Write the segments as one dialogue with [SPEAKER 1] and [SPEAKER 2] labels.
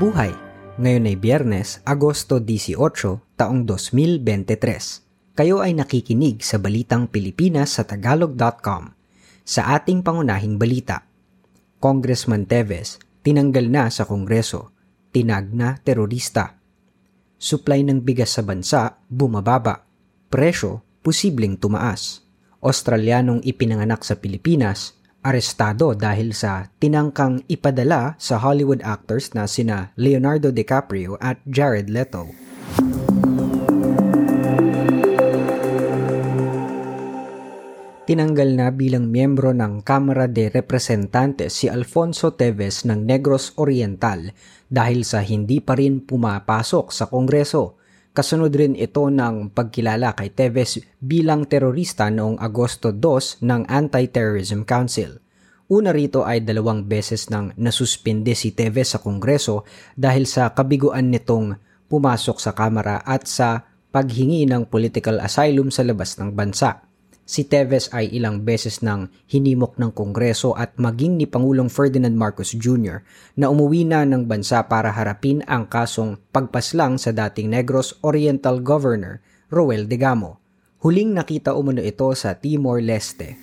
[SPEAKER 1] Mabuhay! Ngayon ay Biyernes, Agosto 18, taong 2023. Kayo ay nakikinig sa Balitang Pilipinas sa Tagalog.com. Sa ating pangunahing balita, Congressman Teves, tinanggal na sa Kongreso, tinag na terorista. Supply ng bigas sa bansa, bumababa. Presyo, posibleng tumaas. Australianong ipinanganak sa Pilipinas, arestado dahil sa tinangkang ipadala sa Hollywood actors na sina Leonardo DiCaprio at Jared Leto. Tinanggal na bilang miyembro ng Kamara de Representantes si Alfonso Teves ng Negros Oriental dahil sa hindi pa rin pumapasok sa Kongreso Kasunod rin ito ng pagkilala kay Teves bilang terorista noong Agosto 2 ng Anti-Terrorism Council. Una rito ay dalawang beses nang nasuspinde si Teves sa Kongreso dahil sa kabiguan nitong pumasok sa Kamara at sa paghingi ng political asylum sa labas ng bansa si Teves ay ilang beses nang hinimok ng Kongreso at maging ni Pangulong Ferdinand Marcos Jr. na umuwi na ng bansa para harapin ang kasong pagpaslang sa dating Negros Oriental Governor Roel Degamo. Huling nakita umano ito sa Timor-Leste.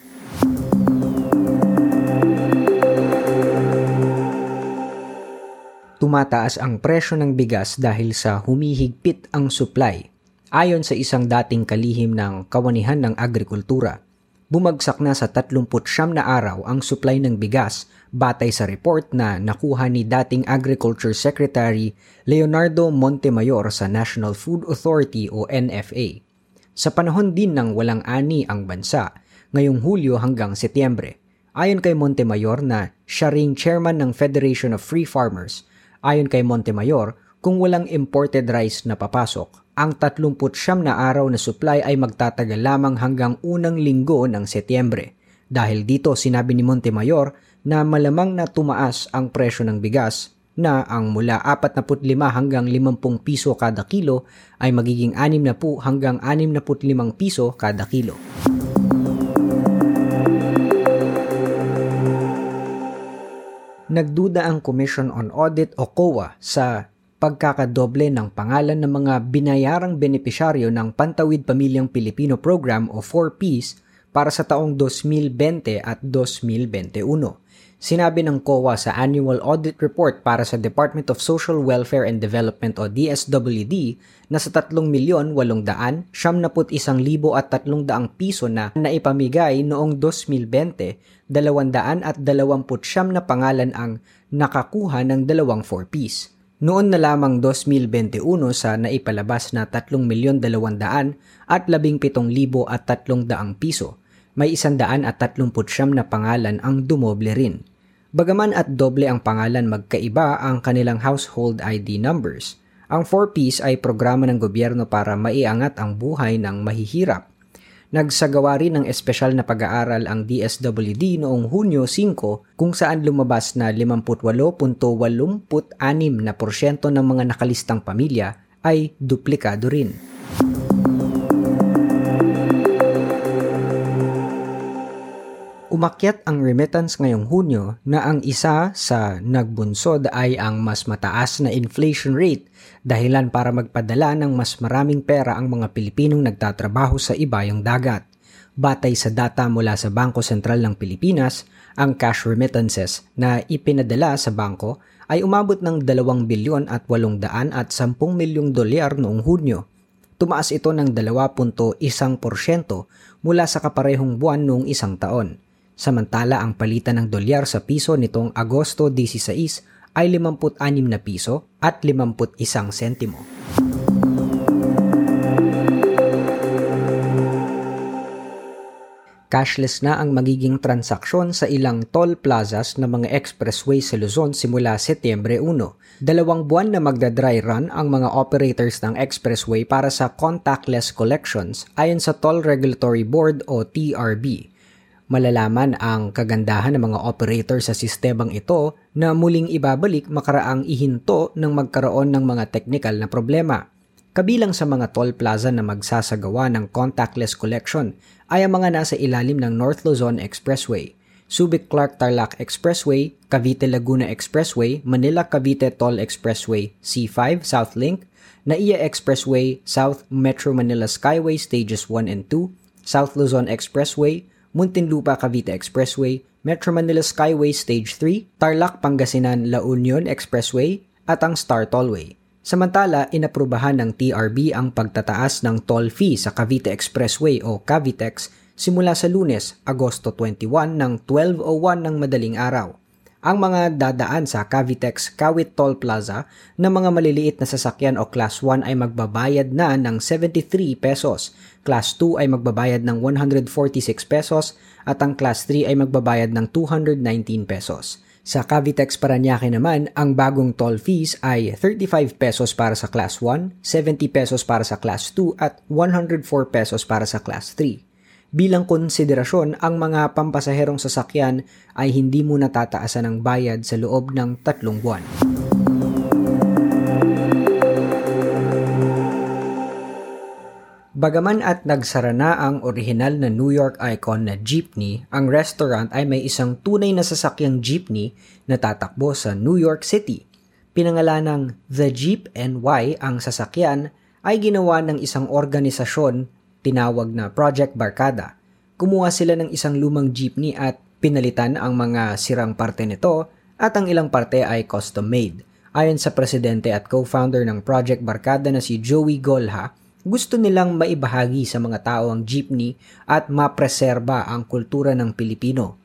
[SPEAKER 1] Tumataas ang presyo ng bigas dahil sa humihigpit ang supply Ayon sa isang dating kalihim ng kawanihan ng agrikultura, bumagsak na sa 39 na araw ang supply ng bigas batay sa report na nakuha ni dating Agriculture Secretary Leonardo Montemayor sa National Food Authority o NFA. Sa panahon din ng walang ani ang bansa, ngayong Hulyo hanggang Setyembre, ayon kay Montemayor na siya ring chairman ng Federation of Free Farmers, ayon kay Montemayor, kung walang imported rice na papasok, ang 39 na araw na supply ay magtatagal lamang hanggang unang linggo ng Setyembre. Dahil dito sinabi ni Montemayor na malamang na tumaas ang presyo ng bigas na ang mula 45 hanggang 50 piso kada kilo ay magiging 60 hanggang 65 piso kada kilo. Nagduda ang Commission on Audit o COA sa pagkakadoble ng pangalan ng mga binayarang benepisyaryo ng Pantawid Pamilyang Pilipino Program o 4Ps para sa taong 2020 at 2021. Sinabi ng COA sa Annual Audit Report para sa Department of Social Welfare and Development o DSWD na sa 3,800,000 at 300 piso na naipamigay noong 2020, 200 at 29 na pangalan ang nakakuha ng dalawang 4Ps. Noon na lamang 2021 sa naipalabas na 3,200,000 at 17,300 piso, may 139 na pangalan ang dumoble rin. Bagaman at doble ang pangalan magkaiba ang kanilang household ID numbers, ang 4Ps ay programa ng gobyerno para maiangat ang buhay ng mahihirap Nagsagawa rin ng espesyal na pag-aaral ang DSWD noong Hunyo 5 kung saan lumabas na 58.86% na porsyento ng mga nakalistang pamilya ay duplikado rin. Umakyat ang remittance ngayong Hunyo na ang isa sa nagbunsod ay ang mas mataas na inflation rate dahilan para magpadala ng mas maraming pera ang mga Pilipinong nagtatrabaho sa ibayang dagat. Batay sa data mula sa Bangko Sentral ng Pilipinas, ang cash remittances na ipinadala sa bangko ay umabot ng 2 bilyon at 800 at 10 milyong dolyar noong Hunyo. Tumaas ito ng 2.1% mula sa kaparehong buwan noong isang taon. Samantala ang palitan ng dolyar sa piso nitong Agosto 16 ay 56 na piso at 51 sentimo. Cashless na ang magiging transaksyon sa ilang toll plazas ng mga expressway sa Luzon simula Setyembre 1. Dalawang buwan na magda-dry run ang mga operators ng expressway para sa contactless collections ayon sa Toll Regulatory Board o TRB malalaman ang kagandahan ng mga operator sa sistemang ito na muling ibabalik makaraang ihinto ng magkaroon ng mga technical na problema. Kabilang sa mga toll plaza na magsasagawa ng contactless collection ay ang mga nasa ilalim ng North Luzon Expressway. Subic-Clark-Tarlac Expressway, Cavite-Laguna Expressway, Manila-Cavite Toll Expressway, C5 South Link, NAIA Expressway, South Metro Manila Skyway Stages 1 and 2, South Luzon Expressway, Muntinlupa Cavite Expressway, Metro Manila Skyway Stage 3, Tarlac Pangasinan La Union Expressway, at ang Star Tollway. Samantala, inaprubahan ng TRB ang pagtataas ng toll fee sa Cavite Expressway o Cavitex simula sa lunes, Agosto 21 ng 12.01 ng madaling araw. Ang mga dadaan sa Cavitex Kawit Toll Plaza na mga maliliit na sasakyan o Class 1 ay magbabayad na ng 73 pesos, Class 2 ay magbabayad ng 146 pesos at ang Class 3 ay magbabayad ng 219 pesos. Sa Cavitex Paranaque naman, ang bagong toll fees ay 35 pesos para sa Class 1, 70 pesos para sa Class 2 at 104 pesos para sa Class 3. Bilang konsiderasyon, ang mga pampasaherong sasakyan ay hindi muna tataasan ng bayad sa loob ng tatlong buwan. Bagaman at nagsara na ang orihinal na New York icon na jeepney, ang restaurant ay may isang tunay na sasakyang jeepney na tatakbo sa New York City. Pinangalanang The Jeep NY ang sasakyan ay ginawa ng isang organisasyon tinawag na Project Barkada. Kumuha sila ng isang lumang jeepney at pinalitan ang mga sirang parte nito at ang ilang parte ay custom made. Ayon sa presidente at co-founder ng Project Barkada na si Joey Golha, gusto nilang maibahagi sa mga tao ang jeepney at mapreserba ang kultura ng Pilipino.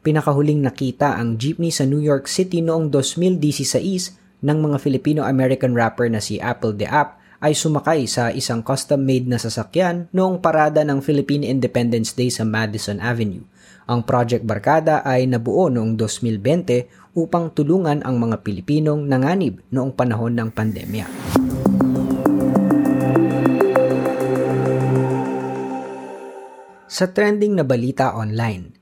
[SPEAKER 1] Pinakahuling nakita ang jeepney sa New York City noong 2016 ng mga Filipino-American rapper na si Apple the App ay sumakay sa isang custom-made na sasakyan noong parada ng Philippine Independence Day sa Madison Avenue. Ang Project Barkada ay nabuo noong 2020 upang tulungan ang mga Pilipinong nanganib noong panahon ng pandemya. Sa trending na balita online,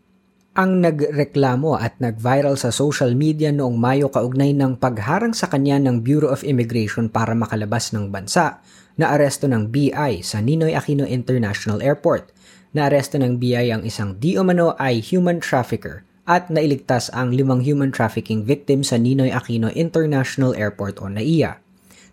[SPEAKER 1] ang nagreklamo at nag-viral sa social media noong Mayo kaugnay ng pagharang sa kanya ng Bureau of Immigration para makalabas ng bansa na aresto ng BI sa Ninoy Aquino International Airport. Na aresto ng BI ang isang di umano ay human trafficker at nailigtas ang limang human trafficking victim sa Ninoy Aquino International Airport o NAIA.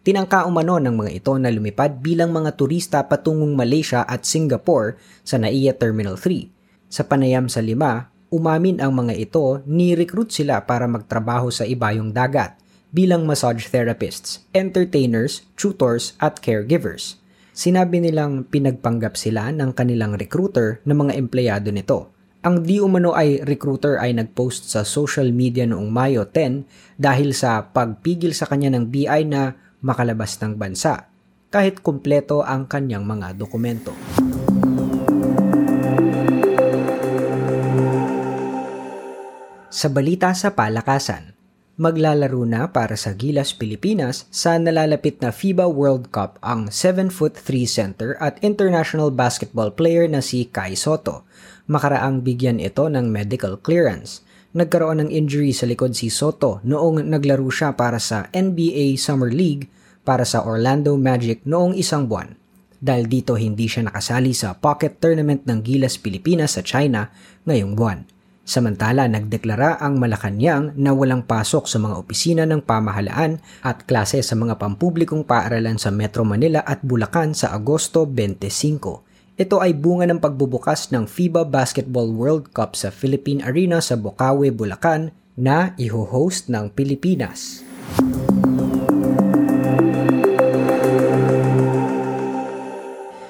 [SPEAKER 1] Tinangka umano ng mga ito na lumipad bilang mga turista patungong Malaysia at Singapore sa NAIA Terminal 3. Sa panayam sa lima, umamin ang mga ito ni-recruit sila para magtrabaho sa ibayong dagat bilang massage therapists, entertainers, tutors at caregivers. Sinabi nilang pinagpanggap sila ng kanilang recruiter ng mga empleyado nito. Ang di umano ay recruiter ay nagpost sa social media noong Mayo 10 dahil sa pagpigil sa kanya ng BI na makalabas ng bansa kahit kumpleto ang kanyang mga dokumento. Sa balita sa palakasan, maglalaro na para sa Gilas, Pilipinas sa nalalapit na FIBA World Cup ang 7'3 center at international basketball player na si Kai Soto. Makaraang bigyan ito ng medical clearance nagkaroon ng injury sa likod si Soto noong naglaro siya para sa NBA Summer League para sa Orlando Magic noong isang buwan. Dahil dito hindi siya nakasali sa pocket tournament ng Gilas Pilipinas sa China ngayong buwan. Samantala, nagdeklara ang Malacanang na walang pasok sa mga opisina ng pamahalaan at klase sa mga pampublikong paaralan sa Metro Manila at Bulacan sa Agosto 25. Ito ay bunga ng pagbubukas ng FIBA Basketball World Cup sa Philippine Arena sa Bocaue, Bulacan na iho-host ng Pilipinas.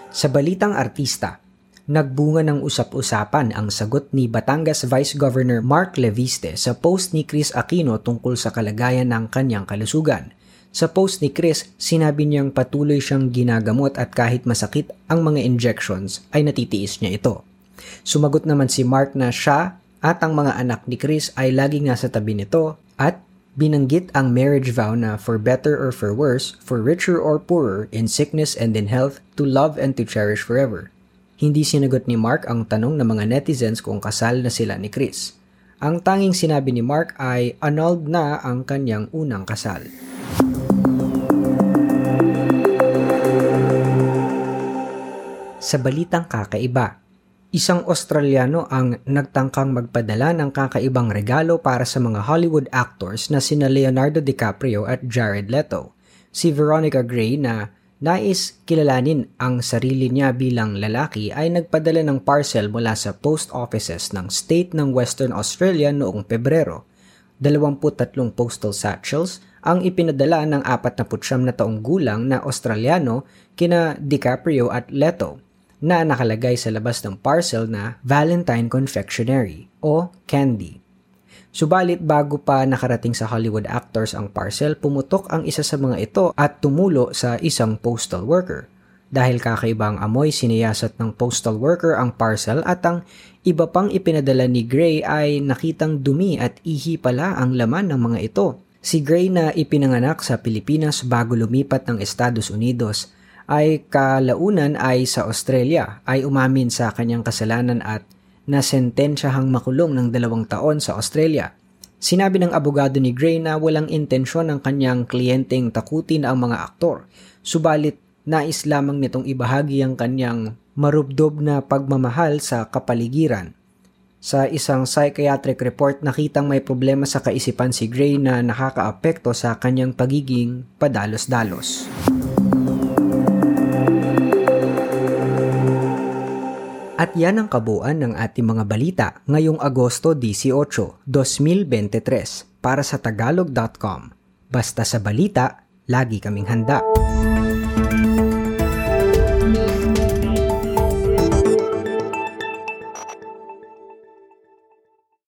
[SPEAKER 1] Sa balitang artista, nagbunga ng usap-usapan ang sagot ni Batangas Vice Governor Mark Leviste sa post ni Chris Aquino tungkol sa kalagayan ng kanyang kalusugan – sa post ni Chris, sinabi niyang patuloy siyang ginagamot at kahit masakit ang mga injections ay natitiis niya ito. Sumagot naman si Mark na siya at ang mga anak ni Chris ay laging nasa tabi nito at binanggit ang marriage vow na for better or for worse, for richer or poorer, in sickness and in health, to love and to cherish forever. Hindi sinagot ni Mark ang tanong ng mga netizens kung kasal na sila ni Chris. Ang tanging sinabi ni Mark ay annulled na ang kanyang unang kasal. Sa balitang kakaiba, isang Australiano ang nagtangkang magpadala ng kakaibang regalo para sa mga Hollywood actors na sina Leonardo DiCaprio at Jared Leto. Si Veronica Gray na nais kilalanin ang sarili niya bilang lalaki ay nagpadala ng parcel mula sa post offices ng state ng Western Australia noong Pebrero. 23 postal satchels ang ipinadala ng 49 na taong gulang na Australiano kina DiCaprio at Leto na nakalagay sa labas ng parcel na Valentine Confectionery o Candy. Subalit bago pa nakarating sa Hollywood actors ang parcel, pumutok ang isa sa mga ito at tumulo sa isang postal worker. Dahil kakaibang amoy, siniyasat ng postal worker ang parcel at ang iba pang ipinadala ni Gray ay nakitang dumi at ihi pala ang laman ng mga ito. Si Gray na ipinanganak sa Pilipinas bago lumipat ng Estados Unidos ay kalaunan ay sa Australia ay umamin sa kanyang kasalanan at nasentensyahang makulong ng dalawang taon sa Australia. Sinabi ng abogado ni Gray na walang intensyon ng kanyang kliyenteng takutin ang mga aktor, subalit nais lamang nitong ibahagi ang kanyang marubdob na pagmamahal sa kapaligiran. Sa isang psychiatric report nakitang may problema sa kaisipan si Gray na nakakaapekto sa kanyang pagiging padalos-dalos. At yan ang kabuuan ng ating mga balita ngayong Agosto 18, 2023 para sa tagalog.com. Basta sa balita, lagi kaming handa.